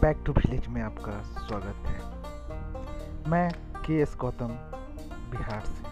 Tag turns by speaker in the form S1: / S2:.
S1: Back to village में आपका स्वागत है। मैं के एस गौतम बिहार से।